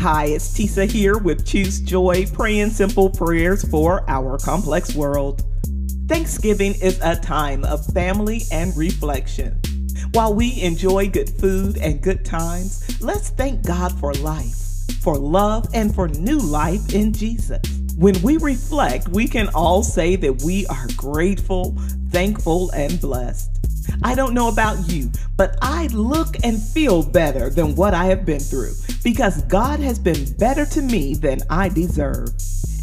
Hi, it's Tisa here with Choose Joy, praying simple prayers for our complex world. Thanksgiving is a time of family and reflection. While we enjoy good food and good times, let's thank God for life, for love, and for new life in Jesus. When we reflect, we can all say that we are grateful, thankful, and blessed. I don't know about you, but I look and feel better than what I have been through because God has been better to me than I deserve.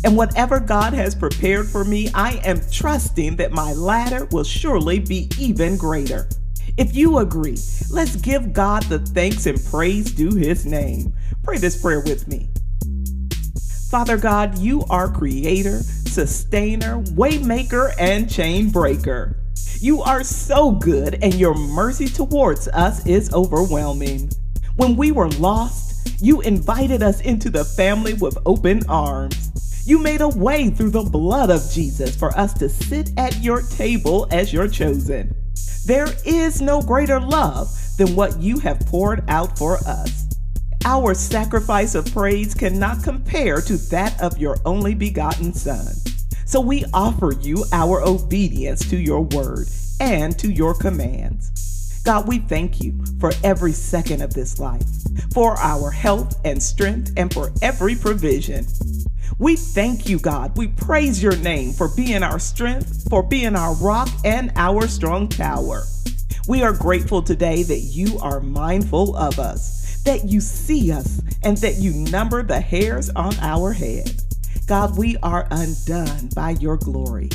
And whatever God has prepared for me, I am trusting that my latter will surely be even greater. If you agree, let's give God the thanks and praise due his name. Pray this prayer with me. Father God, you are creator, sustainer, waymaker, and chain breaker. You are so good, and your mercy towards us is overwhelming. When we were lost, you invited us into the family with open arms. You made a way through the blood of Jesus for us to sit at your table as your chosen. There is no greater love than what you have poured out for us. Our sacrifice of praise cannot compare to that of your only begotten Son. So we offer you our obedience to your word and to your commands. God, we thank you for every second of this life, for our health and strength, and for every provision. We thank you, God. We praise your name for being our strength, for being our rock and our strong tower. We are grateful today that you are mindful of us, that you see us, and that you number the hairs on our head. God, we are undone by your glory.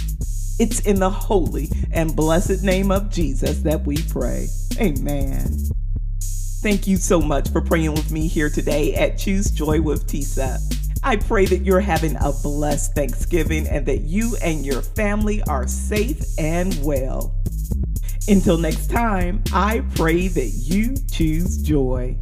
It's in the holy and blessed name of Jesus that we pray. Amen. Thank you so much for praying with me here today at Choose Joy with Tisa. I pray that you're having a blessed Thanksgiving and that you and your family are safe and well. Until next time, I pray that you choose joy.